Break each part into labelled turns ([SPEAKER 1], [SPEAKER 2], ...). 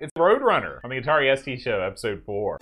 [SPEAKER 1] It's Roadrunner on the Atari ST Show, episode 4.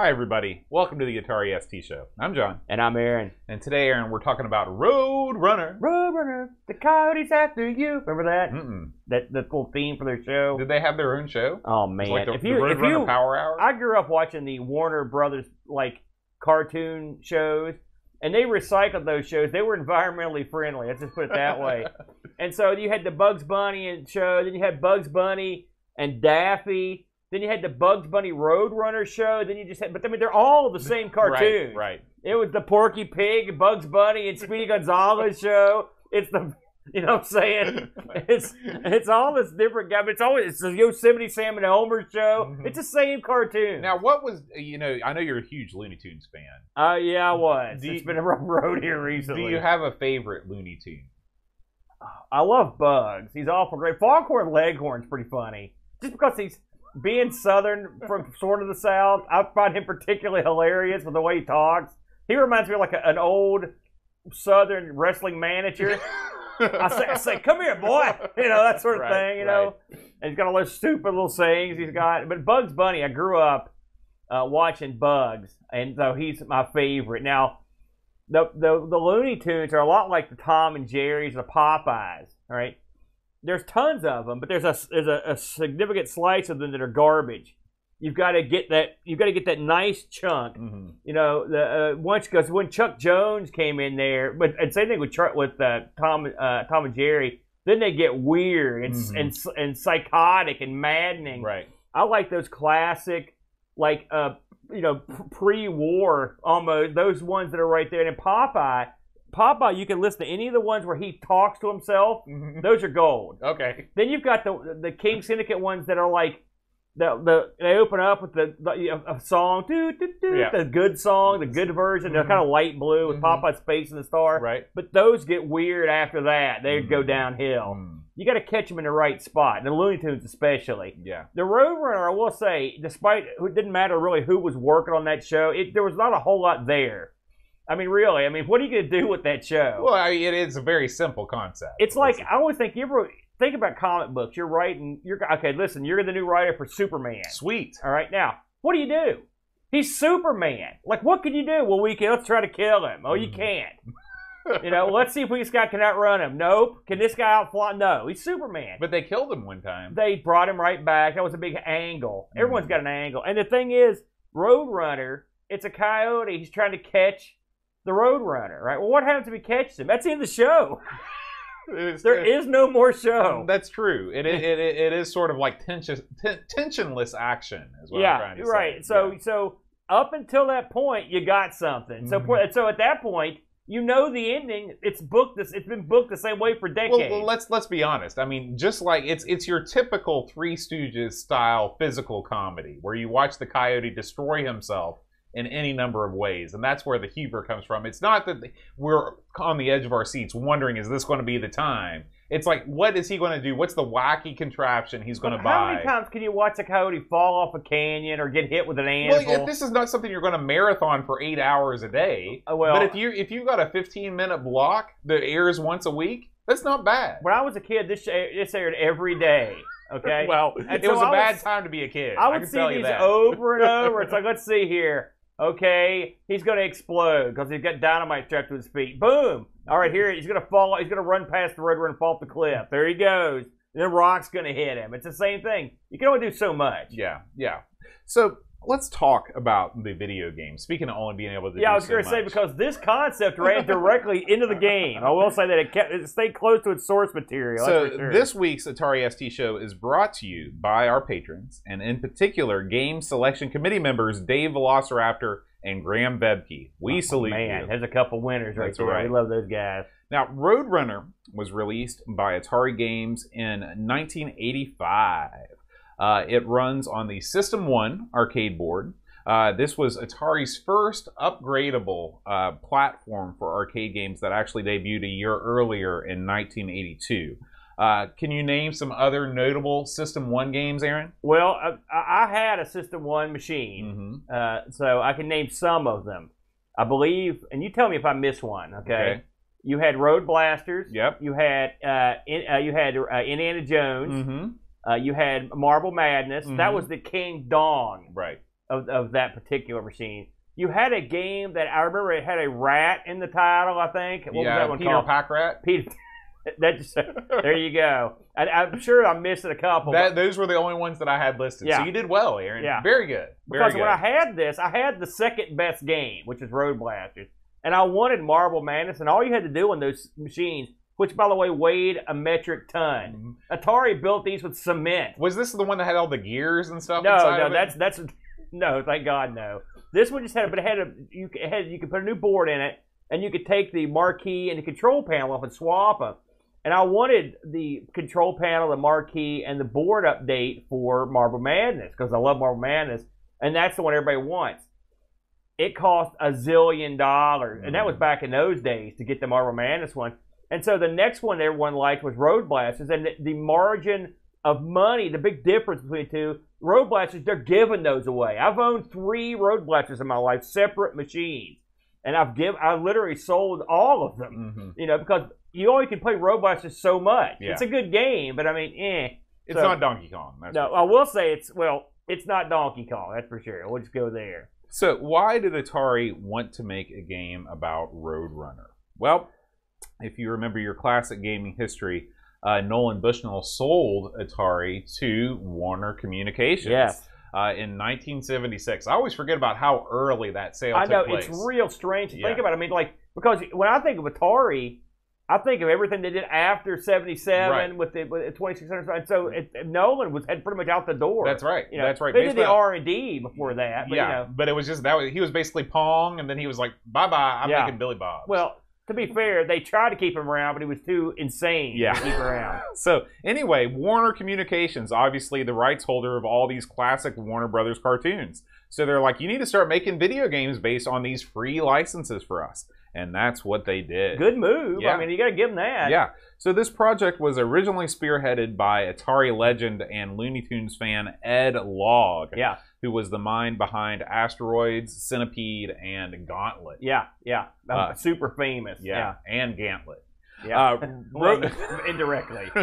[SPEAKER 1] Hi, everybody. Welcome to the Atari ST Show. I'm John.
[SPEAKER 2] And I'm Aaron.
[SPEAKER 1] And today, Aaron, we're talking about Roadrunner.
[SPEAKER 2] Roadrunner, the coyotes after you. Remember that?
[SPEAKER 1] Mm-mm.
[SPEAKER 2] That the little theme for their show.
[SPEAKER 1] Did they have their own show?
[SPEAKER 2] Oh man,
[SPEAKER 1] like the,
[SPEAKER 2] if
[SPEAKER 1] the
[SPEAKER 2] you if
[SPEAKER 1] Roadrunner
[SPEAKER 2] you,
[SPEAKER 1] Power Hour?
[SPEAKER 2] I grew up watching the Warner Brothers like cartoon shows, and they recycled those shows. They were environmentally friendly. Let's just put it that way. And so you had the Bugs Bunny and show, then you had Bugs Bunny and Daffy. Then you had the Bugs Bunny Roadrunner show. Then you just had, but I mean, they're all the same cartoon.
[SPEAKER 1] Right, right.
[SPEAKER 2] It was the Porky Pig, Bugs Bunny, and Speedy Gonzales show. It's the, you know what I'm saying? It's it's all this different guy. But it's always it's the Yosemite Sam and Elmer show.
[SPEAKER 1] Mhm.
[SPEAKER 2] It's the same cartoon.
[SPEAKER 1] Now, what was, you know, I know you're a huge Looney Tunes fan.
[SPEAKER 2] uh, yeah, I was.
[SPEAKER 1] Do
[SPEAKER 2] it's
[SPEAKER 1] you-
[SPEAKER 2] been a rough road here recently.
[SPEAKER 1] Do you have a favorite Looney Tune?
[SPEAKER 2] I love Bugs. He's awful great. Foghorn Leghorn's pretty funny. Just because he's being Southern from sort of the South, I find him particularly hilarious with the way he talks. He reminds me of like a, an old Southern wrestling manager. I say, I say, come here, boy. You know, that sort of
[SPEAKER 1] Right,
[SPEAKER 2] thing, you know. And he's got all those stupid little sayings he's got. But Bugs Bunny, I grew up uh, watching Bugs, and so he's my favorite. Now, the, the the Looney Tunes are a lot like the Tom and Jerry's, the Popeyes. All right, there's tons of them, but there's a there's a, a significant slice of them that are garbage. You've got to get that. You've got to get that nice chunk
[SPEAKER 1] Mhm.
[SPEAKER 2] you know, the uh, once because when Chuck Jones came in there, but and same thing with Chuck, with uh, Tom uh, Tom and Jerry, then they get weird and
[SPEAKER 1] Mhm.
[SPEAKER 2] and and psychotic and maddening.
[SPEAKER 1] Right.
[SPEAKER 2] I like those classic, like uh, you know, pre-war almost those ones that are right there. And in Popeye, Popeye, you can listen to any of the ones where he talks to himself.
[SPEAKER 1] Mhm.
[SPEAKER 2] Those are gold.
[SPEAKER 1] Okay.
[SPEAKER 2] Then you've got the the King Syndicate ones that are like the the they open up with the, the a, song, doo, doo, doo,
[SPEAKER 1] Yeah.
[SPEAKER 2] the good song, the good version. They're
[SPEAKER 1] Mhm.
[SPEAKER 2] kind of light blue with
[SPEAKER 1] Mhm.
[SPEAKER 2] Popeye's face and the star.
[SPEAKER 1] Right.
[SPEAKER 2] But those get weird after that. They go
[SPEAKER 1] Mhm.
[SPEAKER 2] downhill.
[SPEAKER 1] Mm.
[SPEAKER 2] You got to catch them in the right spot. The Looney Tunes especially.
[SPEAKER 1] Yeah.
[SPEAKER 2] The Roadrunner, I will say, despite it didn't matter really who was working on that show, it, there was not a whole lot there. I mean, really, I mean, what are you going to do with that show?
[SPEAKER 1] Well, I, it is a very simple concept.
[SPEAKER 2] It's like I always think you ever think about comic books. You're writing. You're okay. Listen, you're the new writer for Superman.
[SPEAKER 1] sweet.
[SPEAKER 2] All right, now what do you do? He's Superman. Like, what can you do? Well, we can. Let's try to kill him. Oh, you
[SPEAKER 1] Mhm.
[SPEAKER 2] can't. You know, let's see if we this guy can outrun him. Nope. Can this guy outfly? No, he's Superman.
[SPEAKER 1] But they killed him one time.
[SPEAKER 2] They brought him right back. That was a big angle. Everyone's
[SPEAKER 1] Mhm.
[SPEAKER 2] got an angle. And the thing is, Roadrunner, it's a coyote. He's trying to catch the Roadrunner, right? Well, what happens if he catches him? That's the end of the show. There is no more show.
[SPEAKER 1] That's true. It, it, it, it is sort of like tension, ten, tensionless action, is what I'm
[SPEAKER 2] yeah,
[SPEAKER 1] trying to
[SPEAKER 2] right.
[SPEAKER 1] say.
[SPEAKER 2] So
[SPEAKER 1] Yeah.
[SPEAKER 2] so up until that point, you got something. So
[SPEAKER 1] Mhm.
[SPEAKER 2] so at that point, you know the ending. It's booked. This it's been booked the same way for decades.
[SPEAKER 1] Well, let's let's be honest. I mean, just like it's it's your typical Three Stooges style physical comedy where you watch the coyote destroy himself in any number of ways, and that's where the humor comes from. It's not that we're on the edge of our seats wondering, is this going to be the time? It's like, what is he going to do? What's the wacky contraption he's going to buy?
[SPEAKER 2] How many times can you watch a coyote fall off a canyon or get hit with an
[SPEAKER 1] Well,
[SPEAKER 2] anvil?
[SPEAKER 1] if this is not something you're going to marathon for eight hours a day,
[SPEAKER 2] Uh, well,
[SPEAKER 1] but if you if you've got a 15 minute block that airs once a week, that's not bad.
[SPEAKER 2] when I was a kid, this this aired every day. Okay.
[SPEAKER 1] Well,
[SPEAKER 2] And
[SPEAKER 1] it
[SPEAKER 2] so
[SPEAKER 1] was a
[SPEAKER 2] I
[SPEAKER 1] bad
[SPEAKER 2] would-
[SPEAKER 1] time to be a kid.
[SPEAKER 2] I would
[SPEAKER 1] can
[SPEAKER 2] see these over and over. It's like, let's see here. Okay, he's to explode because he's got dynamite strapped to his feet. Boom. All right, here he's to fall. He's to run past the road and fall off the cliff. There he goes. And then rock's to hit him. It's the same thing. You can only do so much.
[SPEAKER 1] Yeah, yeah. So let's talk about the video game. Speaking of only being able to
[SPEAKER 2] Yeah, I was
[SPEAKER 1] so
[SPEAKER 2] going to say because this concept ran directly into the game. I will say that it, kept, it stayed close to its source material.
[SPEAKER 1] So
[SPEAKER 2] sure.
[SPEAKER 1] this week's Atari ST show is brought to you by our patrons, and in particular, game selection committee members Dave Velociraptor and Graham Bebke. We
[SPEAKER 2] Oh,
[SPEAKER 1] salute
[SPEAKER 2] man,
[SPEAKER 1] you.
[SPEAKER 2] there's a couple winners right
[SPEAKER 1] That's
[SPEAKER 2] there.
[SPEAKER 1] right.
[SPEAKER 2] We love those guys.
[SPEAKER 1] Now, Roadrunner was released by Atari Games in 1985. Uh, it runs on the System 1 arcade board. Uh, this was Atari's first upgradable uh, platform for arcade games that actually debuted a year earlier in 1982. Uh, can you name some other notable System One games, Aaron?
[SPEAKER 2] Well, I, I had a System One machine,
[SPEAKER 1] Mm-hmm.
[SPEAKER 2] uh, so I can name some of them. I believe, and you tell me if I miss one. Okay.
[SPEAKER 1] Okay.
[SPEAKER 2] You had Road Blasters.
[SPEAKER 1] Yep.
[SPEAKER 2] You had uh, in, uh, you had uh, Indiana Jones.
[SPEAKER 1] Mm-hmm.
[SPEAKER 2] Uh, you had Marble Madness. That
[SPEAKER 1] Mhm.
[SPEAKER 2] was the King Dong
[SPEAKER 1] Right.
[SPEAKER 2] of, of that particular machine. You had a game that I remember it had a rat in the title. I think. What
[SPEAKER 1] yeah.
[SPEAKER 2] was that one
[SPEAKER 1] Peter
[SPEAKER 2] called?
[SPEAKER 1] Packrat.
[SPEAKER 2] Peter. that just, there you go. I, I'm sure I'm missing a couple.
[SPEAKER 1] That those were the only ones that I had listed.
[SPEAKER 2] Yeah.
[SPEAKER 1] So you did well, Aaron.
[SPEAKER 2] Yeah.
[SPEAKER 1] Very good. Very
[SPEAKER 2] because
[SPEAKER 1] good.
[SPEAKER 2] when I had this, I had the second best game, which is Road Blasters, and I wanted Marble Madness, and all you had to do on those machines, which by the way weighed a metric ton.
[SPEAKER 1] Mhm.
[SPEAKER 2] Atari built these with cement.
[SPEAKER 1] Was this the one that had all the gears and stuff?
[SPEAKER 2] No,
[SPEAKER 1] inside
[SPEAKER 2] no, that's that's no, thank God, no. This one just had, but it had a you it had you could put a new board in it, and you could take the marquee and the control panel off and swap them. And I wanted the control panel, the marquee, and the board update for Marble Madness because I love Marble Madness, and that's the one everybody wants. It cost a zillion dollars, and that was back in those days to get the Marble Madness one. And so the next one everyone liked was Road Blasters, and the, the margin of money, the big difference between the two, Road Blasters, they're giving those away. I've owned three Road Blasters in my life, separate machines, and I've give I literally sold all of them.
[SPEAKER 1] Mhm.
[SPEAKER 2] You know, because you only can play Road Blasters so much.
[SPEAKER 1] Yeah.
[SPEAKER 2] It's a good game, but I mean, eh.
[SPEAKER 1] It's
[SPEAKER 2] So-
[SPEAKER 1] not Donkey Kong. That's
[SPEAKER 2] No, I will say it's well, it's not Donkey Kong, that's for sure. We'll just go there.
[SPEAKER 1] So, why did Atari want to make a game about Roadrunner? Well, if you remember your classic gaming history, uh, Nolan Bushnell sold Atari to Warner Communications
[SPEAKER 2] Yes.
[SPEAKER 1] uh, in 1976. I always forget about how early that sale
[SPEAKER 2] I know
[SPEAKER 1] place.
[SPEAKER 2] it's real strange to think
[SPEAKER 1] Yeah.
[SPEAKER 2] about. I mean, like because when I think of Atari, I think of everything they did after '77
[SPEAKER 1] Right.
[SPEAKER 2] with the with the 2600. And so it, Nolan was had pretty much out the door.
[SPEAKER 1] That's right.
[SPEAKER 2] You know,
[SPEAKER 1] That's right.
[SPEAKER 2] They
[SPEAKER 1] Based
[SPEAKER 2] did the R and D before that, but
[SPEAKER 1] yeah,
[SPEAKER 2] you know,
[SPEAKER 1] but it was just that was, he was basically Pong, and then he was like, "Bye bye, I'm
[SPEAKER 2] Yeah.
[SPEAKER 1] making Billy Bob."
[SPEAKER 2] well, to be fair, they tried to keep him around, but he was too insane
[SPEAKER 1] Yeah.
[SPEAKER 2] to keep around.
[SPEAKER 1] So anyway, Warner Communications, obviously the rights holder of all these classic Warner Brothers cartoons. So they're like, you need to start making video games based on these free licenses for us. And that's what they did.
[SPEAKER 2] Good move.
[SPEAKER 1] Yeah.
[SPEAKER 2] I mean, you got to give them that.
[SPEAKER 1] Yeah. So this project was originally spearheaded by Atari legend and Looney Tunes fan Ed Logg,
[SPEAKER 2] Yeah.
[SPEAKER 1] Who was the mind behind Asteroids, Centipede, and Gauntlet.
[SPEAKER 2] Yeah. Yeah.
[SPEAKER 1] Uh,
[SPEAKER 2] super famous.
[SPEAKER 1] Yeah, and Gauntlet.
[SPEAKER 2] Yeah.
[SPEAKER 1] Uh,
[SPEAKER 2] Well,
[SPEAKER 1] Ro-
[SPEAKER 2] indirectly.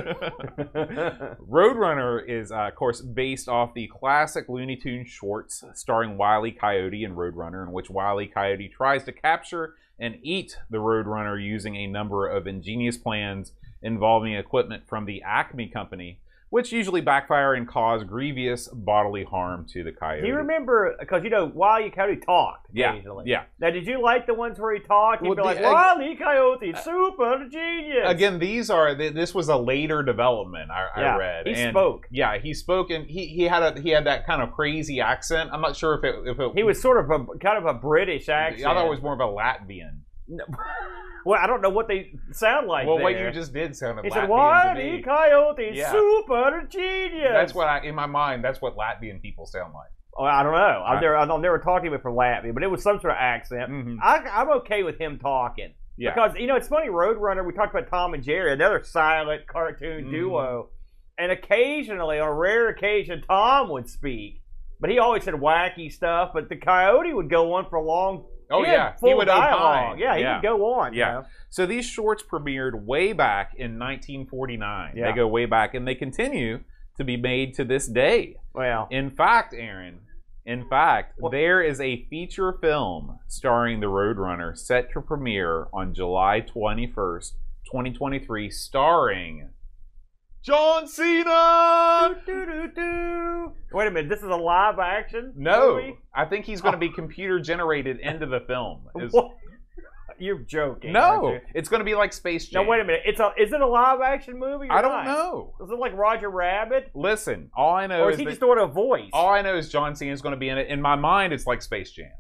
[SPEAKER 1] Roadrunner is, uh, of course, based off the classic Looney Tunes shorts starring Wile E. Coyote and Roadrunner, in which Wile E. Coyote tries to capture and eat the Roadrunner using a number of ingenious plans involving equipment from the Acme Company, which usually backfire and cause grievous bodily harm to the coyote.
[SPEAKER 2] Do you remember? Because you know, Wile E. Coyote talked
[SPEAKER 1] Yeah,
[SPEAKER 2] occasionally.
[SPEAKER 1] yeah.
[SPEAKER 2] Now, did you like the ones where he talked? He'd
[SPEAKER 1] Well,
[SPEAKER 2] be like,
[SPEAKER 1] the-
[SPEAKER 2] "Wile E. Coyote, uh, super genius."
[SPEAKER 1] Again, these are this was a later development. I,
[SPEAKER 2] Yeah,
[SPEAKER 1] I read.
[SPEAKER 2] he
[SPEAKER 1] and
[SPEAKER 2] spoke.
[SPEAKER 1] Yeah, he spoke, and he, he had a he had that kind of crazy accent. I'm not sure if it if it
[SPEAKER 2] he was sort of a kind of a British accent.
[SPEAKER 1] I thought it was more of a Latvian.
[SPEAKER 2] Well, I don't know what they sound like.
[SPEAKER 1] well,
[SPEAKER 2] there.
[SPEAKER 1] what you just did sounded
[SPEAKER 2] He
[SPEAKER 1] Latvian
[SPEAKER 2] said,
[SPEAKER 1] to
[SPEAKER 2] "Wile. E. Coyote,
[SPEAKER 1] Yeah.
[SPEAKER 2] super genius."
[SPEAKER 1] That's what I in my mind. That's what Latvian people sound like.
[SPEAKER 2] Oh, I don't know. I've never, I've never talked to him from Latvia, but it was some sort of accent.
[SPEAKER 1] Mhm.
[SPEAKER 2] I, I'm okay with him talking.
[SPEAKER 1] Yeah.
[SPEAKER 2] Because you know it's funny, Roadrunner. We talked about Tom and Jerry, another silent cartoon
[SPEAKER 1] Mhm.
[SPEAKER 2] duo, and occasionally, on a rare occasion, Tom would speak, but he always said wacky stuff. But the Coyote would go on for a long.
[SPEAKER 1] Oh
[SPEAKER 2] he
[SPEAKER 1] yeah, he would
[SPEAKER 2] dialogue.
[SPEAKER 1] opine.
[SPEAKER 2] Yeah, he
[SPEAKER 1] yeah.
[SPEAKER 2] would go on. you
[SPEAKER 1] Yeah.
[SPEAKER 2] know.
[SPEAKER 1] So these shorts premiered way back in 1949.
[SPEAKER 2] Yeah.
[SPEAKER 1] They go way back, and they continue to be made to this day.
[SPEAKER 2] Well,
[SPEAKER 1] In fact, Aaron, in fact,
[SPEAKER 2] What-
[SPEAKER 1] there is a feature film starring the Roadrunner set to premiere on July 21st, 2023, starring John Cena.
[SPEAKER 2] Doo-doo-doo. wait a minute. This is a live action.
[SPEAKER 1] No,
[SPEAKER 2] movie?
[SPEAKER 1] I think he's going to be oh. computer generated into the film. Is-?
[SPEAKER 2] You're joking.
[SPEAKER 1] No,
[SPEAKER 2] you?
[SPEAKER 1] it's going to be like Space Jam.
[SPEAKER 2] No, wait a minute. It's a. Is it a live action movie?
[SPEAKER 1] I don't
[SPEAKER 2] not?
[SPEAKER 1] know.
[SPEAKER 2] Is it like Roger Rabbit,
[SPEAKER 1] Listen, all I know
[SPEAKER 2] or
[SPEAKER 1] is
[SPEAKER 2] is he
[SPEAKER 1] that,
[SPEAKER 2] just doing a voice?
[SPEAKER 1] all I know is John Cena is going to be in it. In my mind, it's like Space Jam.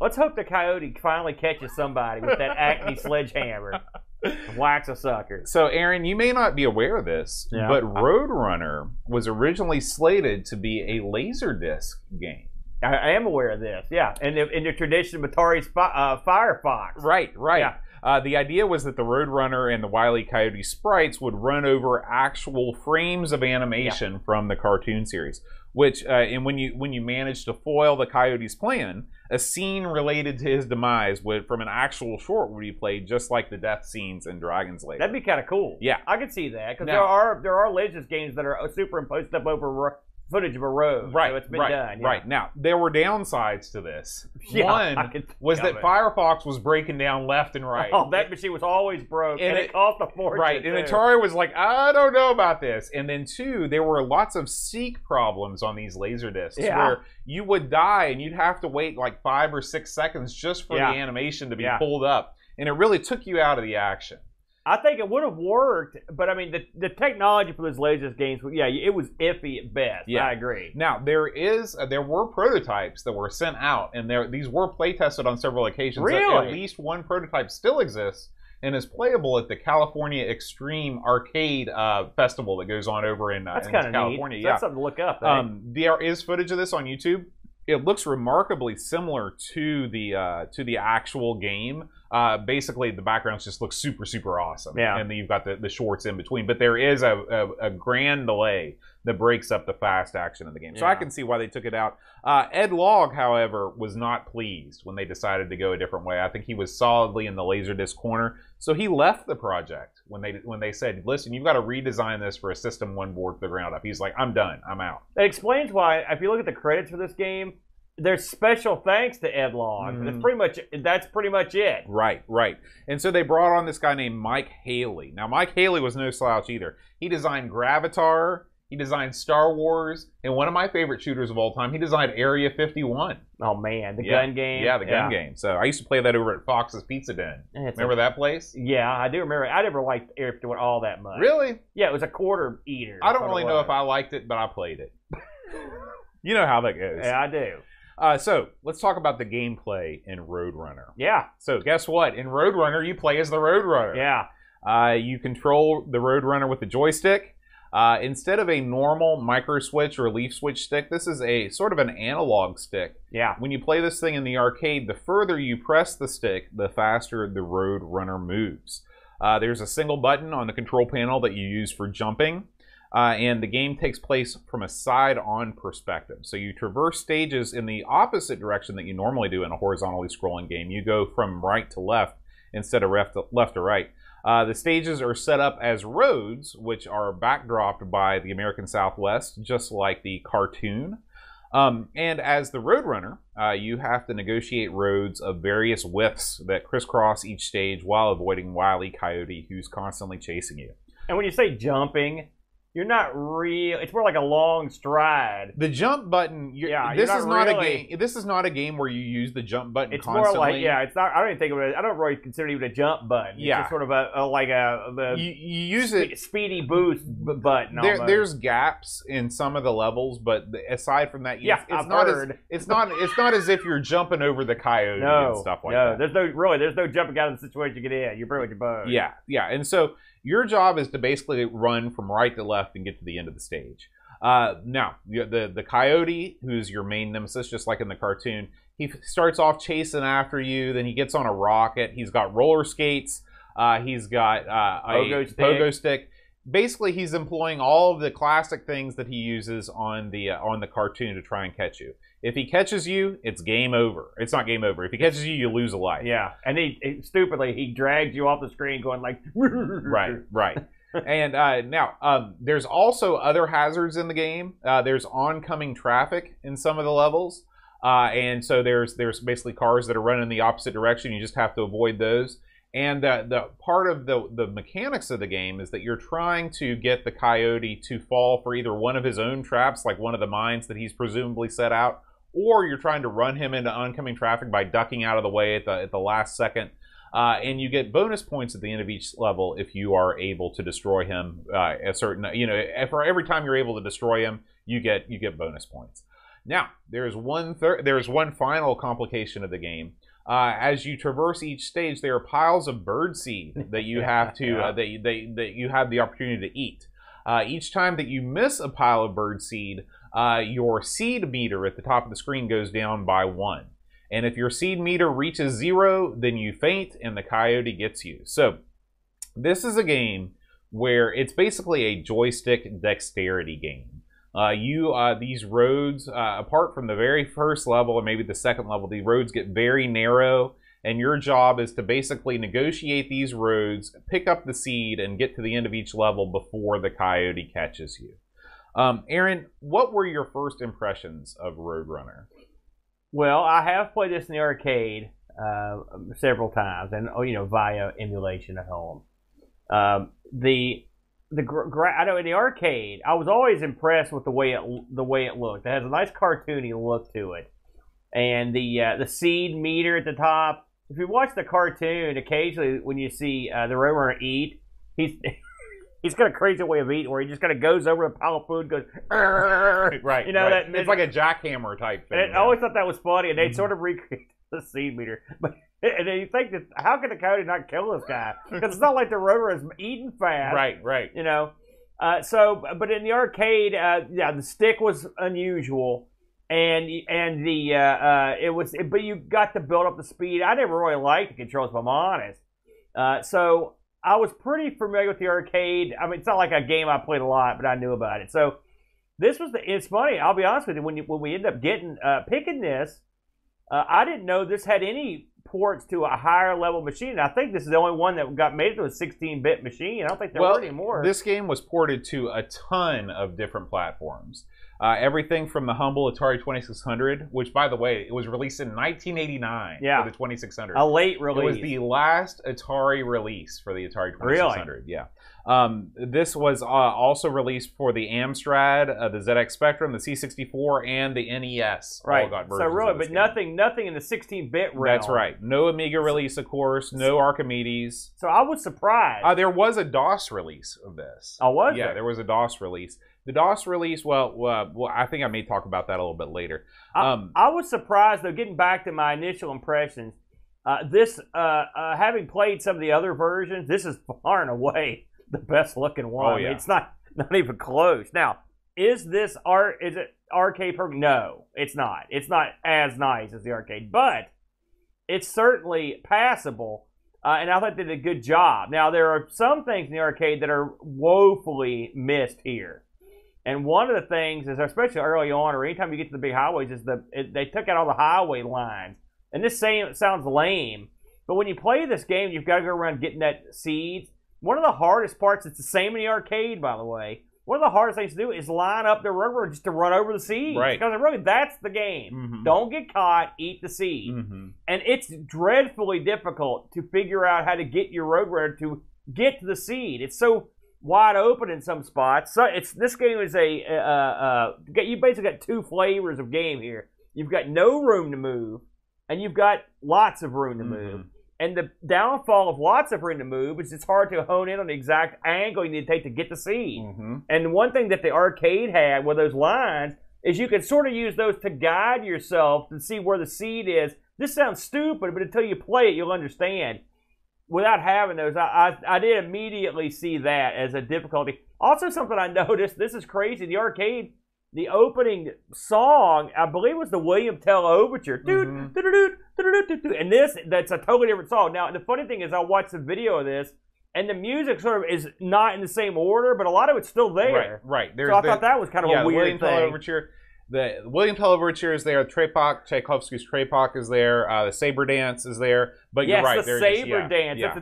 [SPEAKER 2] Let's hope the coyote finally catches somebody with that Acme sledgehammer whacks a sucker.
[SPEAKER 1] So, Aaron, you may not be aware of this,
[SPEAKER 2] Yeah.
[SPEAKER 1] but Roadrunner was originally slated to be a Laserdisc game.
[SPEAKER 2] I, I am aware of this. Yeah, and in, in the tradition of Atari's uh, Firefox.
[SPEAKER 1] Right, right.
[SPEAKER 2] Yeah.
[SPEAKER 1] Uh, the idea was that the Roadrunner and the Wile E. Coyote sprites would run over actual frames of animation from the cartoon series. Which, uh, and when you when you manage to foil the Coyote's plan, a scene related to his demise would, from an actual short, would be played just like the death scenes in Dragon's Lair.
[SPEAKER 2] That'd be kind of cool.
[SPEAKER 1] Yeah.
[SPEAKER 2] I could see that because there are there are Legends games that are superimposed up over footage of a road.
[SPEAKER 1] right,
[SPEAKER 2] so it's been
[SPEAKER 1] right,
[SPEAKER 2] done. yeah.
[SPEAKER 1] right. Now there were downsides to this.
[SPEAKER 2] Yeah,
[SPEAKER 1] One was that. Firefox was breaking down left and right.
[SPEAKER 2] Oh, that machine was always broke, and,
[SPEAKER 1] And
[SPEAKER 2] it,
[SPEAKER 1] it-
[SPEAKER 2] cost a fortune.
[SPEAKER 1] Right, and
[SPEAKER 2] too.
[SPEAKER 1] Atari was like, I don't know about this. And then two, there were lots of seek problems on these laser discs
[SPEAKER 2] Yeah.
[SPEAKER 1] where you would die and you'd have to wait like five or six seconds just for
[SPEAKER 2] Yeah.
[SPEAKER 1] the animation to be pulled up, and it really took you out of the action.
[SPEAKER 2] I think it would have worked, but I mean, the, the technology for those Legends games, yeah, it was iffy at best.
[SPEAKER 1] Yeah.
[SPEAKER 2] I agree.
[SPEAKER 1] Now there is uh, there were prototypes that were sent out, and there these were play tested on several occasions. At-
[SPEAKER 2] Really?
[SPEAKER 1] At least one prototype still exists and is playable at the California Extreme Arcade uh, Festival that goes on over in, uh,
[SPEAKER 2] That's
[SPEAKER 1] in
[SPEAKER 2] kind of neat.
[SPEAKER 1] California. Yeah,
[SPEAKER 2] That's something to look up. eh?
[SPEAKER 1] Um, there is footage of this on YouTube. It looks remarkably similar to the uh, to the actual game. Uh, basically, the backgrounds just look super super awesome.
[SPEAKER 2] Yeah.
[SPEAKER 1] and then you've got the, the shorts in between. But there is a, a, a grand delay that breaks up the fast action of the game. So I can see why they took it out. Uh, Ed Logg, however, was not pleased when they decided to go a different way. I think he was solidly in the Laserdisc corner, so he left the project when they when they said, "Listen, you've got to redesign this for a System One board from the ground up." He's like, "I'm done. I'm out."
[SPEAKER 2] It explains why, if you look at the credits for this game, there's special thanks to Ed Logg.
[SPEAKER 1] Mhm.
[SPEAKER 2] That's pretty much that's pretty much it.
[SPEAKER 1] Right, right. And so they brought on this guy named Mike Hally. Now, Mike Hally was no slouch either. He designed Gravitar, he designed Star Wars, and one of my favorite shooters of all time, he designed Area 51.
[SPEAKER 2] Oh man, the
[SPEAKER 1] Yeah.
[SPEAKER 2] gun game.
[SPEAKER 1] Yeah, the gun game. So I used to play that over at Fox's Pizza Den.
[SPEAKER 2] It's a-
[SPEAKER 1] Remember that place?
[SPEAKER 2] yeah, I do remember. I never liked Air 51 all that much.
[SPEAKER 1] Really?
[SPEAKER 2] Yeah, it was a quarter eater.
[SPEAKER 1] I don't really know if I liked it, but I played it. you know how that goes.
[SPEAKER 2] Yeah, I do.
[SPEAKER 1] Uh, so let's talk about the gameplay in Roadrunner.
[SPEAKER 2] Yeah,
[SPEAKER 1] So guess what? In Roadrunner, you play as the Roadrunner.
[SPEAKER 2] yeah.
[SPEAKER 1] Uh, you control the Roadrunner with the joystick. Uh, instead of a normal micro switch or leaf switch stick, this is a sort of an analog stick.
[SPEAKER 2] Yeah.
[SPEAKER 1] When you play this thing in the arcade, the further you press the stick, the faster the Road Runner moves. Uh, there's a single button on the control panel that you use for jumping, uh, and the game takes place from a side on perspective. So you traverse stages in the opposite direction that you normally do in a horizontally scrolling game. You go from right to left instead of left left to right. Uh, the stages are set up as roads, which are backdropped by the American Southwest, just like the cartoon. Um, and as the Roadrunner, uh, you have to negotiate roads of various widths that crisscross each stage while avoiding Wile E. Coyote, who's constantly chasing you.
[SPEAKER 2] And when you say jumping, you're not real. It's more like a long stride.
[SPEAKER 1] The jump button, you're,
[SPEAKER 2] Yeah, you're
[SPEAKER 1] this
[SPEAKER 2] not
[SPEAKER 1] is not
[SPEAKER 2] really-
[SPEAKER 1] a game. This is not a game where you use the jump button
[SPEAKER 2] It's
[SPEAKER 1] constantly.
[SPEAKER 2] more like yeah. It's not. I don't even think of it. I don't really consider it even a jump button. It's
[SPEAKER 1] Yeah.
[SPEAKER 2] just sort of a, a like a,
[SPEAKER 1] You, you use it
[SPEAKER 2] spe- speedy boost button.
[SPEAKER 1] there, there's gaps in some of the levels, but aside from that,
[SPEAKER 2] yeah.
[SPEAKER 1] it's, it's not as it's not it's not as if you're jumping over the coyote
[SPEAKER 2] no,
[SPEAKER 1] and stuff like
[SPEAKER 2] no.
[SPEAKER 1] that.
[SPEAKER 2] There's no really. There's no jumping out of the situation you get in. You're pretty much boned.
[SPEAKER 1] Yeah, yeah, and so your job is to basically run from right to left and get to the end of the stage. Uh, now, the the coyote, who's your main nemesis, just like in the cartoon, he starts off chasing after you. Then he gets on a rocket. He's got roller skates. Uh, he's got uh, a
[SPEAKER 2] Pogo stick.
[SPEAKER 1] pogo stick. Basically, he's employing all of the classic things that he uses on the uh, on the cartoon to try and catch you. If he catches you, it's game over. It's not game over. If he catches you, you lose a life.
[SPEAKER 2] Yeah, and he, he stupidly he drags you off the screen, going like,
[SPEAKER 1] right right and uh, now um, there's also other hazards in the game uh, there's oncoming traffic in some of the levels uh, and so there's there's basically cars that are running in the opposite direction you just have to avoid those and uh, the part of the the mechanics of the game is that you're trying to get the coyote to fall for either one of his own traps like one of the mines that he's presumably set out or you're trying to run him into oncoming traffic by ducking out of the way at the at the last second uh, and you get bonus points at the end of each level if you are able to destroy him. Uh, a certain, you know, for every time you're able to destroy him, you get you get bonus points. Now, there's one thir- there's one final complication of the game. Uh, as you traverse each stage, there are piles of bird seed that you have to
[SPEAKER 2] Yeah.
[SPEAKER 1] uh, that, you- that that you have the opportunity to eat. Uh, each time that you miss a pile of bird seed, uh, your seed meter at the top of the screen goes down by one. And if your seed meter reaches zero, then you faint and the coyote gets you. So, this is a game where it's basically a joystick dexterity game. Uh, you uh, these roads, uh, apart from the very first level and maybe the second level, the roads get very narrow, and your job is to basically negotiate these roads, pick up the seed, and get to the end of each level before the coyote catches you. Um, Aaron, what were your first impressions of Roadrunner?
[SPEAKER 2] Well, I have played this in the arcade uh, several times, and oh, you know, via emulation at home. Um, the the gra- I know in the arcade, I was always impressed with the way it the way it looked. It has a nice cartoony look to it, and the uh, the seed meter at the top. If you watch the cartoon, occasionally when you see uh, the rover eat, he's he's got a crazy way of eating where he just kind of goes over a pile of food, goes
[SPEAKER 1] right.
[SPEAKER 2] You know
[SPEAKER 1] right.
[SPEAKER 2] that
[SPEAKER 1] it's like a jackhammer type thing.
[SPEAKER 2] And I always thought that was funny, and they mm-hmm. sort of recreate the seed meter, but and then you think that how can the coyote not kill this guy? Because it's not like the rover is eating fast.
[SPEAKER 1] Right, right.
[SPEAKER 2] You know. Uh, so, but in the arcade, uh, yeah, the stick was unusual, and and the uh, uh it was, but you got to build up the speed. I never really liked the controls, if I'm honest. Uh, so I was pretty familiar with the arcade. I mean, it's not like a game I played a lot, but I knew about it. So this was the. It's funny. I'll be honest with you. When you when we end up getting uh, picking this, I didn't know this had any ports to a higher level machine. I think this is the only one that got made to a 16-bit machine. I don't think there
[SPEAKER 1] well,
[SPEAKER 2] were any more.
[SPEAKER 1] This game was ported to a ton of different platforms. Uh, everything from the humble Atari 2600, which, by the way, it was released in 1989
[SPEAKER 2] yeah.
[SPEAKER 1] for the 2600.
[SPEAKER 2] A late release.
[SPEAKER 1] It was the last Atari release for the Atari 2600.
[SPEAKER 2] Really?
[SPEAKER 1] Yeah. Um, this was uh, also released for the Amstrad, uh, the ZX Spectrum, the C64, and the NES.
[SPEAKER 2] Right. so really, but game. nothing, nothing in the 16-bit realm.
[SPEAKER 1] That's right. No Amiga release, of course. No Archimedes.
[SPEAKER 2] So I was surprised.
[SPEAKER 1] Uh, there was a DOS release of this.
[SPEAKER 2] Oh, was
[SPEAKER 1] yeah,
[SPEAKER 2] there?
[SPEAKER 1] there was a DOS release. The DOS release, well, uh, well, I think I may talk about that a little bit later.
[SPEAKER 2] Um, I, I was surprised though. Getting back to my initial impressions, uh, this uh, uh, having played some of the other versions, this is far and away the best looking one.
[SPEAKER 1] Oh, yeah.
[SPEAKER 2] It's not not even close. Now, is this art? Is it arcade program? No, it's not. It's not as nice as the arcade, but it's certainly passable. Uh, and I thought they did a good job. Now, there are some things in the arcade that are woefully missed here. And one of the things is, especially early on, or anytime you get to the big highways, is the it, they took out all the highway lines. And this same, sounds lame, but when you play this game, you've got to go around getting that seeds. One of the hardest parts, it's the same in the arcade, by the way. One of the hardest things to do is line up the river just to run over the seeds.
[SPEAKER 1] Right.
[SPEAKER 2] Because really, that's the game.
[SPEAKER 1] Mm-hmm.
[SPEAKER 2] Don't get caught, eat the seed.
[SPEAKER 1] Mm-hmm.
[SPEAKER 2] And it's dreadfully difficult to figure out how to get your road runner to get to the seed. It's so wide open in some spots. So it's this game is a uh, uh, you basically got two flavors of game here. You've got no room to move, and you've got lots of room to move.
[SPEAKER 1] Mm-hmm.
[SPEAKER 2] And the downfall of lots of room to move is it's hard to hone in on the exact angle you need to take to get the seed.
[SPEAKER 1] Mm-hmm.
[SPEAKER 2] And one thing that the arcade had with those lines is you could sort of use those to guide yourself to see where the seed is. This sounds stupid, but until you play it, you'll understand without having those, I, I, I did immediately see that as a difficulty. Also, something I noticed. This is crazy. The arcade, the opening song, I believe, was the William Tell Overture.
[SPEAKER 1] Mm-hmm.
[SPEAKER 2] And this, that's a totally different song. Now, the funny thing is, I watched the video of this, and the music sort of is not in the same order, but a lot of it's still there.
[SPEAKER 1] Right, right.
[SPEAKER 2] There's so I the, thought that was kind of
[SPEAKER 1] yeah,
[SPEAKER 2] a weird
[SPEAKER 1] William
[SPEAKER 2] thing.
[SPEAKER 1] Overture the William Tell Overture is there. Trepak, Tchaikovsky's Trepak is there. Uh, the Saber Dance is there. But
[SPEAKER 2] yes,
[SPEAKER 1] you're right.
[SPEAKER 2] the
[SPEAKER 1] Saber
[SPEAKER 2] just,
[SPEAKER 1] Dance.
[SPEAKER 2] Yeah.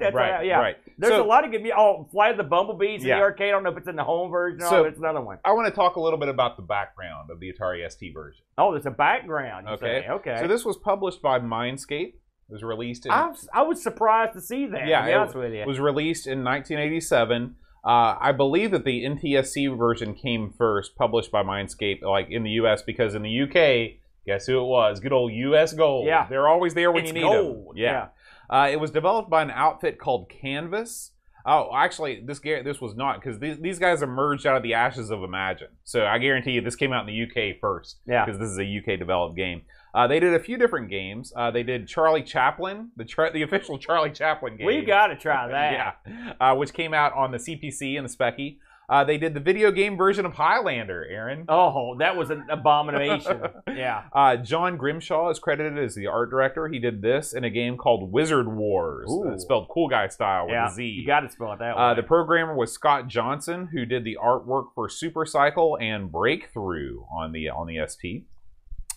[SPEAKER 2] That's
[SPEAKER 1] right,
[SPEAKER 2] yeah.
[SPEAKER 1] right.
[SPEAKER 2] There's
[SPEAKER 1] so,
[SPEAKER 2] a lot of good. Oh, Flight of the Bumblebees in
[SPEAKER 1] yeah.
[SPEAKER 2] the arcade. I don't know if it's in the home version.
[SPEAKER 1] So,
[SPEAKER 2] it's another one.
[SPEAKER 1] I want to talk a little bit about the background of the Atari ST version.
[SPEAKER 2] Oh, there's a background.
[SPEAKER 1] okay.
[SPEAKER 2] Say. Okay.
[SPEAKER 1] So this was published by Mindscape. It was released in.
[SPEAKER 2] I was, I was surprised to see that.
[SPEAKER 1] Yeah,
[SPEAKER 2] it
[SPEAKER 1] was,
[SPEAKER 2] with you.
[SPEAKER 1] was released in 1987. Uh, I believe that the NTSC version came first, published by Mindscape, like in the U.S. because in the U.K., guess who it was? Good old U.S. Gold.
[SPEAKER 2] Yeah,
[SPEAKER 1] they're always there when
[SPEAKER 2] it's
[SPEAKER 1] you need
[SPEAKER 2] gold.
[SPEAKER 1] them. Yeah. yeah. Uh, it was developed by an outfit called Canvas. Oh, actually, this this was not because these, these guys emerged out of the ashes of Imagine. So I guarantee you, this came out in the UK first.
[SPEAKER 2] Yeah,
[SPEAKER 1] because this is a UK developed game. Uh, they did a few different games. Uh, they did Charlie Chaplin, the tra- the official Charlie Chaplin game.
[SPEAKER 2] We got to try that.
[SPEAKER 1] yeah, uh, which came out on the CPC and the Speccy. Uh, they did the video game version of Highlander, Aaron.
[SPEAKER 2] Oh, that was an abomination. yeah.
[SPEAKER 1] Uh, John Grimshaw is credited as the art director. He did this in a game called Wizard Wars, uh, spelled cool guy style with
[SPEAKER 2] yeah.
[SPEAKER 1] a Z.
[SPEAKER 2] You got to spell it that way.
[SPEAKER 1] Uh, the programmer was Scott Johnson, who did the artwork for Super Cycle and Breakthrough on the on the ST.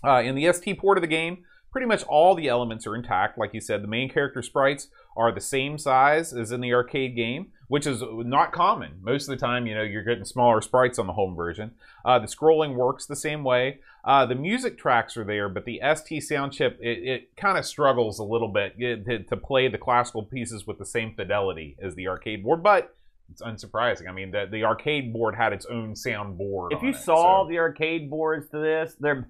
[SPEAKER 1] Uh, in the ST port of the game, pretty much all the elements are intact. Like you said, the main character sprites are the same size as in the arcade game, which is not common. Most of the time, you know, you're getting smaller sprites on the home version. Uh, the scrolling works the same way. Uh, the music tracks are there, but the ST sound chip it, it kind of struggles a little bit to, to play the classical pieces with the same fidelity as the arcade board, but it's unsurprising. I mean, the, the arcade board had its own sound board.
[SPEAKER 2] if you
[SPEAKER 1] it,
[SPEAKER 2] saw
[SPEAKER 1] so-
[SPEAKER 2] the arcade boards to this, they're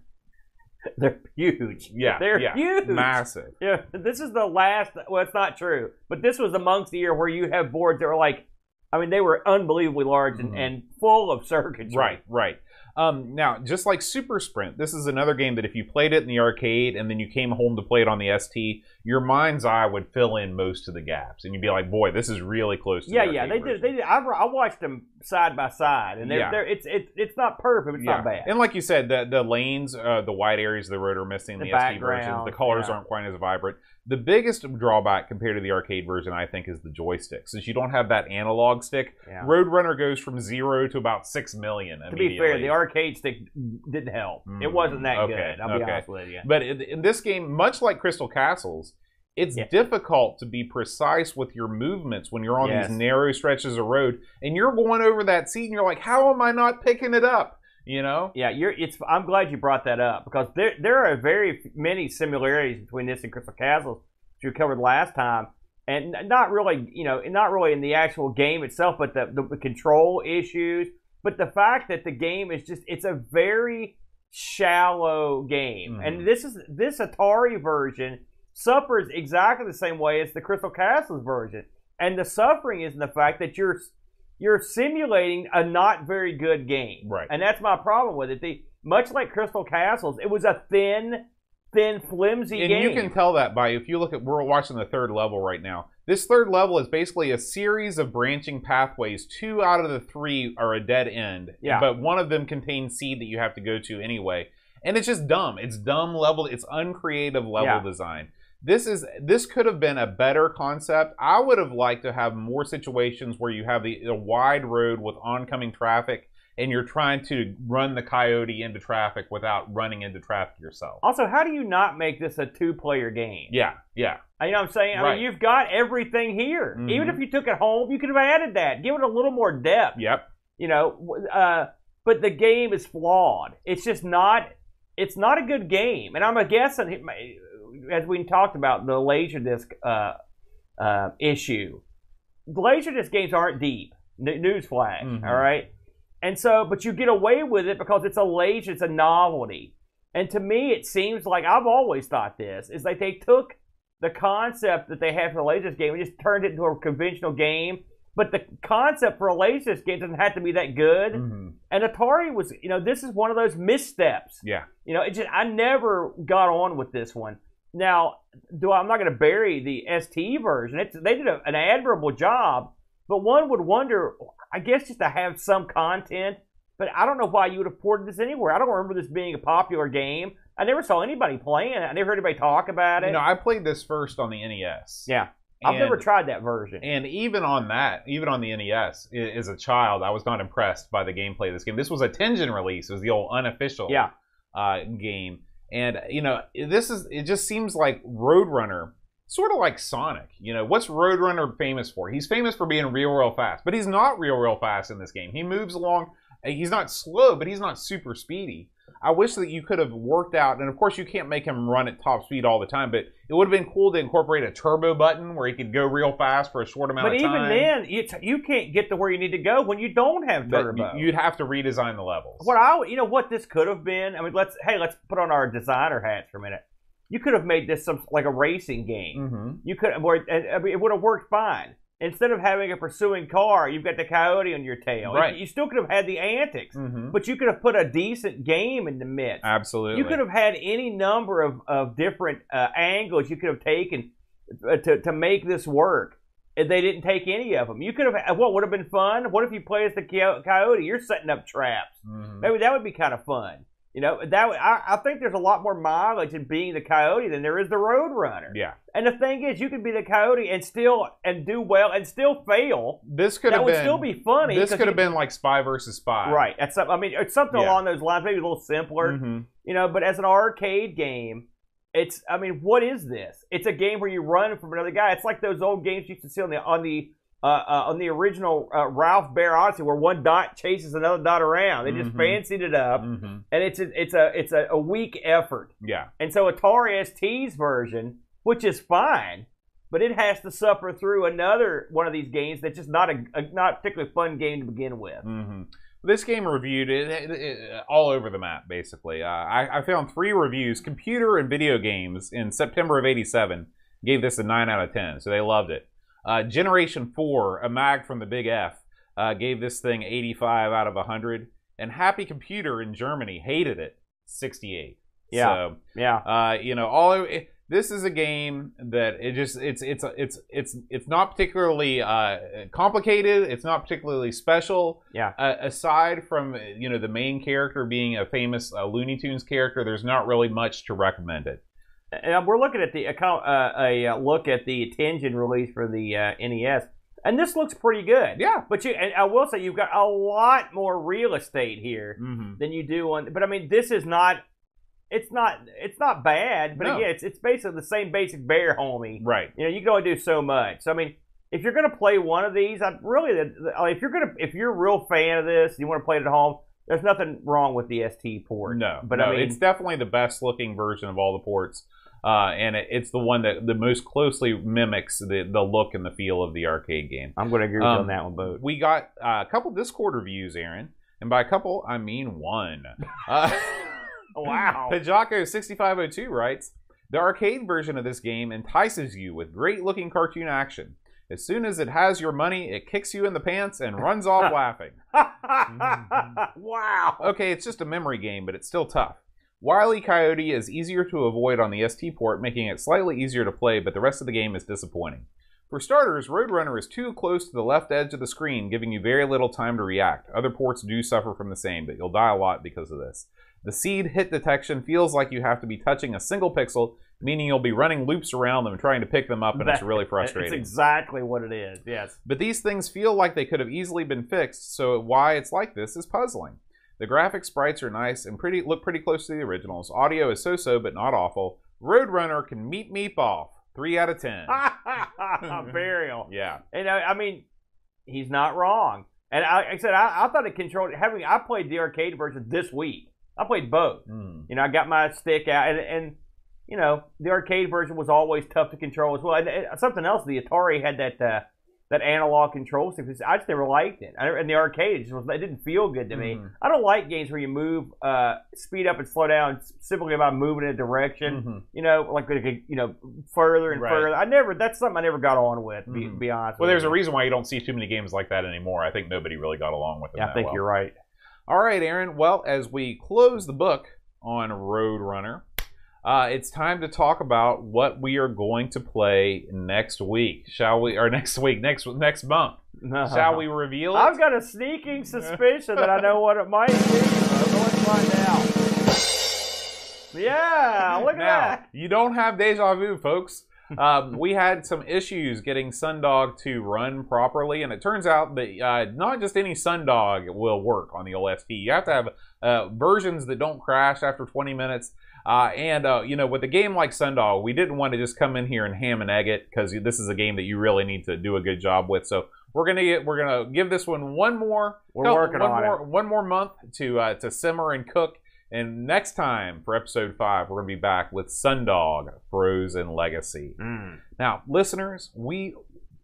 [SPEAKER 2] they're huge.
[SPEAKER 1] yeah,
[SPEAKER 2] they're
[SPEAKER 1] yeah,
[SPEAKER 2] huge.
[SPEAKER 1] massive.
[SPEAKER 2] Yeah, this is the last. Well, it's not true, but this was amongst the year where you have boards that were like, I mean, they were unbelievably large and,
[SPEAKER 1] Mhm.
[SPEAKER 2] and full of circuitry.
[SPEAKER 1] Right, right. Um, now, just like Super Sprint, this is another game that if you played it in the arcade and then you came home to play it on the ST, your mind's eye would fill in most of the gaps, and you'd be like, "Boy, this is really close." to
[SPEAKER 2] Yeah,
[SPEAKER 1] the
[SPEAKER 2] yeah,
[SPEAKER 1] arcade
[SPEAKER 2] they
[SPEAKER 1] version.
[SPEAKER 2] did. They did. I, I watched them side by side, and they're,
[SPEAKER 1] Yeah.
[SPEAKER 2] they're it's it's it's not perfect, but it's not bad.
[SPEAKER 1] And like you said, the the lanes, uh, the wide areas of the road are missing.
[SPEAKER 2] The
[SPEAKER 1] The, ST version,
[SPEAKER 2] background,
[SPEAKER 1] the colors
[SPEAKER 2] yeah.
[SPEAKER 1] aren't quite as vibrant. The biggest drawback compared to the arcade version, I think, is the joystick. Since you don't have that analog stick,
[SPEAKER 2] Yeah.
[SPEAKER 1] Roadrunner goes from zero to about six million.
[SPEAKER 2] To be fair, the arcade stick didn't help. It
[SPEAKER 1] Mm,
[SPEAKER 2] wasn't that
[SPEAKER 1] okay,
[SPEAKER 2] good. I'll be
[SPEAKER 1] okay.
[SPEAKER 2] honest with you.
[SPEAKER 1] But in, in this game, much like Crystal Castles, it's
[SPEAKER 2] Yeah.
[SPEAKER 1] difficult to be precise with your movements when you're on
[SPEAKER 2] Yes.
[SPEAKER 1] these narrow stretches of road and you're going over that seat and you're like, how am I not picking it up? You know?
[SPEAKER 2] Yeah, you're. It's. I'm glad you brought that up because there there are very many similarities between this and Crystal Castles, which we covered last time, and not really, you know, not really in the actual game itself, but the the control issues, but the fact that the game is just it's a very shallow game,
[SPEAKER 1] Mhm.
[SPEAKER 2] and this is this Atari version suffers exactly the same way as the Crystal Castles version, and the suffering is in the fact that you're you're simulating a not very good game.
[SPEAKER 1] Right.
[SPEAKER 2] And that's my problem with it. The much like Crystal Castles, it was a thin, thin, flimsy game.
[SPEAKER 1] And
[SPEAKER 2] game.
[SPEAKER 1] you can tell that by if you look at we're watching the third level right now. This third level is basically a series of branching pathways. Two out of the three are a dead end.
[SPEAKER 2] Yeah.
[SPEAKER 1] But one of them contains seed that you have to go to anyway. And it's just dumb. It's dumb level. It's uncreative level
[SPEAKER 2] Yeah.
[SPEAKER 1] design. This is this could have been a better concept. I would have liked to have more situations where you have the a wide road with oncoming traffic and you're trying to run the coyote into traffic without running into traffic yourself.
[SPEAKER 2] also, how do you not make this a two-player game?
[SPEAKER 1] Yeah, yeah.
[SPEAKER 2] You know what I'm saying? I
[SPEAKER 1] Right.
[SPEAKER 2] mean, you've got everything here.
[SPEAKER 1] Mhm.
[SPEAKER 2] Even if you took it home, you could have added that. Give it a little more depth.
[SPEAKER 1] Yep.
[SPEAKER 2] You know, uh, but the game is flawed. It's just not. It's not a good game. And I'm a guessing, as we talked about the laserdisc uh, uh, issue, laserdisc games aren't deep. N- newsflash.
[SPEAKER 1] Mhm.
[SPEAKER 2] all right. And so, but you get away with it because it's a laser. It's a novelty. And to me, it seems like I've always thought this is like they took the concept that they had for the laserdisc game and just turned it into a conventional game. But the concept for a laserdisc game doesn't have to be that good.
[SPEAKER 1] hmm
[SPEAKER 2] And Atari was, you know, this is one of those missteps.
[SPEAKER 1] Yeah.
[SPEAKER 2] You know, it just I never got on with this one. Now, do I, I'm not going to bury the ST version. It's, they did a, an admirable job, but one would wonder, I guess, just to have some content. But I don't know why you would have ported this anywhere. I don't remember this being a popular game. I never saw anybody playing it. I never heard anybody talk about it.
[SPEAKER 1] You know, I played this first on the NES.
[SPEAKER 2] yeah, I've
[SPEAKER 1] And-
[SPEAKER 2] never tried that version.
[SPEAKER 1] And even on that, even on the NES, as a child, I was not impressed by the gameplay of this game. This was a Tengen release. It was the old unofficial
[SPEAKER 2] yeah,
[SPEAKER 1] uh, game. And, you know, this is, it just seems like Roadrunner, sort of like Sonic. You know, what's Roadrunner famous for? He's famous for being real, real fast. But he's not real, real fast in this game. He moves along. He's not slow, but he's not super speedy. I wish that you could have worked out, and of course you can't make him run at top speed all the time, but it would have been cool to incorporate a turbo button where he could go real fast for a short amount
[SPEAKER 2] but
[SPEAKER 1] of time.
[SPEAKER 2] But even then, it's, you can't get to where you need to go when you don't have turbo.
[SPEAKER 1] y- you'd have to redesign the levels.
[SPEAKER 2] What I, you know, what this could have been. I mean, let's hey, let's put on our designer hats for a minute. You could have made this some like a racing game.
[SPEAKER 1] hmm
[SPEAKER 2] You could, where and, I mean, it would have worked fine. Instead of having a pursuing car, you've got the coyote on your tail.
[SPEAKER 1] Right.
[SPEAKER 2] You, still could have had the antics,
[SPEAKER 1] hmm
[SPEAKER 2] but you could have put a decent game in the mix.
[SPEAKER 1] Absolutely.
[SPEAKER 2] You could have had any number of, of different uh, angles you could have taken uh, to, to make this work. and they didn't take any of them. You could have. What would have been fun? What if you play as the coyote? You're setting up traps.
[SPEAKER 1] Mhm.
[SPEAKER 2] Maybe that would be kind of fun. You know, that I, I think there's a lot more mileage in being the coyote than there is the road runner.
[SPEAKER 1] Yeah.
[SPEAKER 2] And the thing is, you could be the coyote and still and do well and still fail.
[SPEAKER 1] This could
[SPEAKER 2] that
[SPEAKER 1] have
[SPEAKER 2] would
[SPEAKER 1] been
[SPEAKER 2] still be funny.
[SPEAKER 1] This could have been like spy versus spy.
[SPEAKER 2] right. That's some- I mean, it's something
[SPEAKER 1] Yeah.
[SPEAKER 2] along those lines. Maybe a little simpler.
[SPEAKER 1] Mhm.
[SPEAKER 2] You know, but as an arcade game, it's. I mean, what is this? It's a game where you run from another guy. It's like those old games you used to see on the on the. Uh, uh, on the original uh, Ralph Baer Odyssey, where one dot chases another dot around, they just
[SPEAKER 1] Mhm.
[SPEAKER 2] fancied it up,
[SPEAKER 1] Mhm.
[SPEAKER 2] and it's a, it's a it's a, a weak effort.
[SPEAKER 1] Yeah.
[SPEAKER 2] And so Atari ST's version, which is fine, but it has to suffer through another one of these games that's just not a, a not particularly fun game to begin with.
[SPEAKER 1] hmm This game reviewed it, it- it- all over the map, basically. Uh, I, I found three reviews, computer and video games, in September of 87, gave this a 9 out of 10, so they loved it. Uh, Generation 4, a mag from the Big F, uh, gave this thing 85 out of 100. And Happy Computer in Germany hated it, 68.
[SPEAKER 2] Yeah.
[SPEAKER 1] So,
[SPEAKER 2] Yeah.
[SPEAKER 1] uh, you know, all it, this is a game that it just it's it's it's it's it's not particularly uh, complicated. It's not particularly special.
[SPEAKER 2] Yeah.
[SPEAKER 1] Uh, aside from you know the main character being a famous uh, Looney Tunes character, there's not really much to recommend it.
[SPEAKER 2] And we're looking at the account uh, a uh, look at the Tengen release for the uh, NES, and this looks pretty good.
[SPEAKER 1] Yeah.
[SPEAKER 2] But you and I will say you've got a lot more real estate here
[SPEAKER 1] Mm-hmm.
[SPEAKER 2] than you do on. But I mean, this is not. It's not. It's not bad. But
[SPEAKER 1] No.
[SPEAKER 2] again, it's it's basically the same basic bear homie.
[SPEAKER 1] Right.
[SPEAKER 2] You know, you can only do so much. So I mean, if you're going to play one of these, I really, the- if you're going to, if you're a real fan of this, you want to play it at home. There's nothing wrong with the ST port.
[SPEAKER 1] No,
[SPEAKER 2] but
[SPEAKER 1] no,
[SPEAKER 2] I mean,
[SPEAKER 1] it's definitely the best looking version of all the ports, uh, and it, it's the one that the most closely mimics the the look and the feel of the arcade game.
[SPEAKER 2] I'm going to agree with you
[SPEAKER 1] Um,
[SPEAKER 2] on that one, Boat.
[SPEAKER 1] We got uh, a couple Discord reviews, Aaron, and by a couple I mean one. Uh,
[SPEAKER 2] Wow.
[SPEAKER 1] Pajako6502 writes The arcade version of this game entices you with great looking cartoon action. As soon as it has your money, it kicks you in the pants and runs off laughing.
[SPEAKER 2] wow.
[SPEAKER 1] Okay, it's just a memory game, but it's still tough. Wily Coyote is easier to avoid on the ST port, making it slightly easier to play, but the rest of the game is disappointing. For starters, Roadrunner is too close to the left edge of the screen, giving you very little time to react. Other ports do suffer from the same, but you'll die a lot because of this. The seed hit detection feels like you have to be touching a single pixel, meaning you'll be running loops around them trying to pick them up, and it's
[SPEAKER 2] That-
[SPEAKER 1] really
[SPEAKER 2] It's
[SPEAKER 1] frustrating.
[SPEAKER 2] exactly what it is. Yes.
[SPEAKER 1] But these things feel like they could have easily been fixed, so why it's like this is puzzling. The graphic sprites are nice and pretty look pretty close to the originals. Audio is so-so but not awful. Roadrunner can meet meep off. Three out of ten.
[SPEAKER 2] Burial.
[SPEAKER 1] Yeah.
[SPEAKER 2] And I, I mean, he's not wrong. And I, like I said, I, I thought it controlled. Having I played the arcade version this week. I played both.
[SPEAKER 1] Mm.
[SPEAKER 2] You know, I got my stick out, and, and you know, the arcade version was always tough to control as well. And, and something else, the Atari had that uh, that analog control stick. I just never liked it. I, in the arcade, it, just was, it didn't feel good to me.
[SPEAKER 1] Mhm.
[SPEAKER 2] I don't like games where you move, uh, speed up and slow down simply by moving in a direction.
[SPEAKER 1] Mhm.
[SPEAKER 2] You know, like you know, further and
[SPEAKER 1] Right.
[SPEAKER 2] further. I never. That's something I never got on with. Be,
[SPEAKER 1] Mhm.
[SPEAKER 2] be honest.
[SPEAKER 1] Well, there's a reason why you don't see too many games like that anymore. I think nobody really got along with it.
[SPEAKER 2] Yeah, I think
[SPEAKER 1] well.
[SPEAKER 2] you're right.
[SPEAKER 1] All right, Aaron. Well, as we close the book on Roadrunner, uh, it's time to talk about what we are going to play next week. Shall we? Or next week? Next next month? Shall we reveal it?
[SPEAKER 2] I've got a sneaking suspicion that I know what it might be. So let's find out. Yeah, look at that.
[SPEAKER 1] you don't have deja vu, folks. Um, we had some issues getting Sundog to run properly, and it turns out that uh, not just any Sundog will work on the old ST. You have to have uh, versions that don't crash after 20 minutes. Uh, and uh, you know, with a game like Sundog, we didn't want to just come in here and ham and egg it because this is a game that you really need to do a good job with. So we're gonna get, we're gonna give this one one more
[SPEAKER 2] We're
[SPEAKER 1] couple-
[SPEAKER 2] working
[SPEAKER 1] one
[SPEAKER 2] on
[SPEAKER 1] more,
[SPEAKER 2] it.
[SPEAKER 1] one more month to uh, to simmer and cook. And next time for episode five, we're gonna be back with Sundog Frozen Legacy.
[SPEAKER 2] Mm.
[SPEAKER 1] Now, listeners, we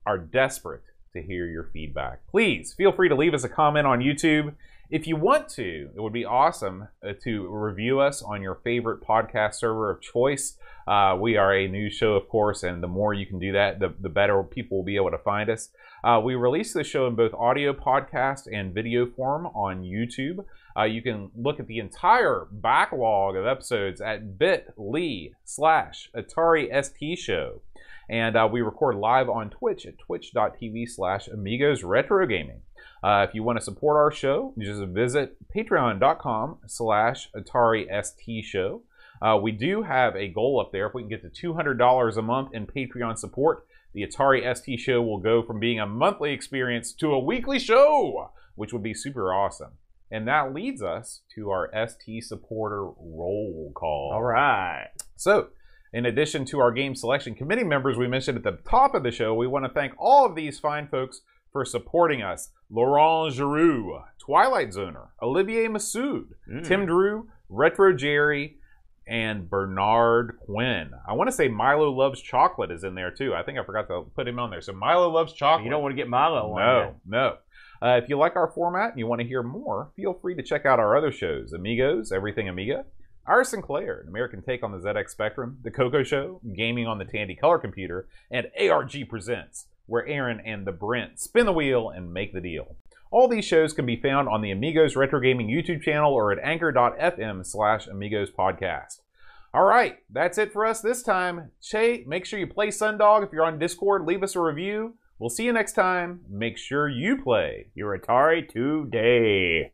[SPEAKER 1] are desperate to hear your feedback. Please feel free to leave us a comment on YouTube. If you want to, it would be awesome uh, to review us on your favorite podcast server of choice. Uh, we are a news show, of course, and the more you can do that, the, the better people will be able to find us. Uh, we release the show in both audio podcast and video form on YouTube. Uh, you can look at the entire backlog of episodes at bit.ly slash Atari ST Show. And uh, we record live on Twitch at twitch.tv slash amigos retro gaming. Uh, if you want to support our show, just visit patreon.com slash Atari ST show. Uh, we do have a goal up there. If we can get to $200 a month in Patreon support, the Atari ST show will go from being a monthly experience to a weekly show, which would be super awesome. And that leads us to our ST supporter roll call.
[SPEAKER 2] All right.
[SPEAKER 1] So, in addition to our game selection committee members we mentioned at the top of the show, we want to thank all of these fine folks for supporting us. Laurent Giroux, Twilight Zoner, Olivier Massoud,
[SPEAKER 2] Mm.
[SPEAKER 1] Tim Drew, Retro Jerry, and Bernard Quinn. I want to say Milo Loves Chocolate is in there too. I think I forgot to put him on there. So Milo Loves Chocolate.
[SPEAKER 2] You don't want to get Milo on
[SPEAKER 1] No,
[SPEAKER 2] there.
[SPEAKER 1] no. Uh, if you like our format and you want to hear more, feel free to check out our other shows Amigos, Everything Amiga, Our Sinclair, an American take on the ZX Spectrum, The Coco Show, Gaming on the Tandy Color Computer, and ARG Presents, where Aaron and the Brent spin the wheel and make the deal. All these shows can be found on the Amigos Retro Gaming YouTube channel or at anchor.fm slash Amigos Podcast. All right, that's it for us this time. Che, make sure you play Sundog. If you're on Discord, leave us a review. We'll see you next time. Make sure you play.
[SPEAKER 2] Your Atari today.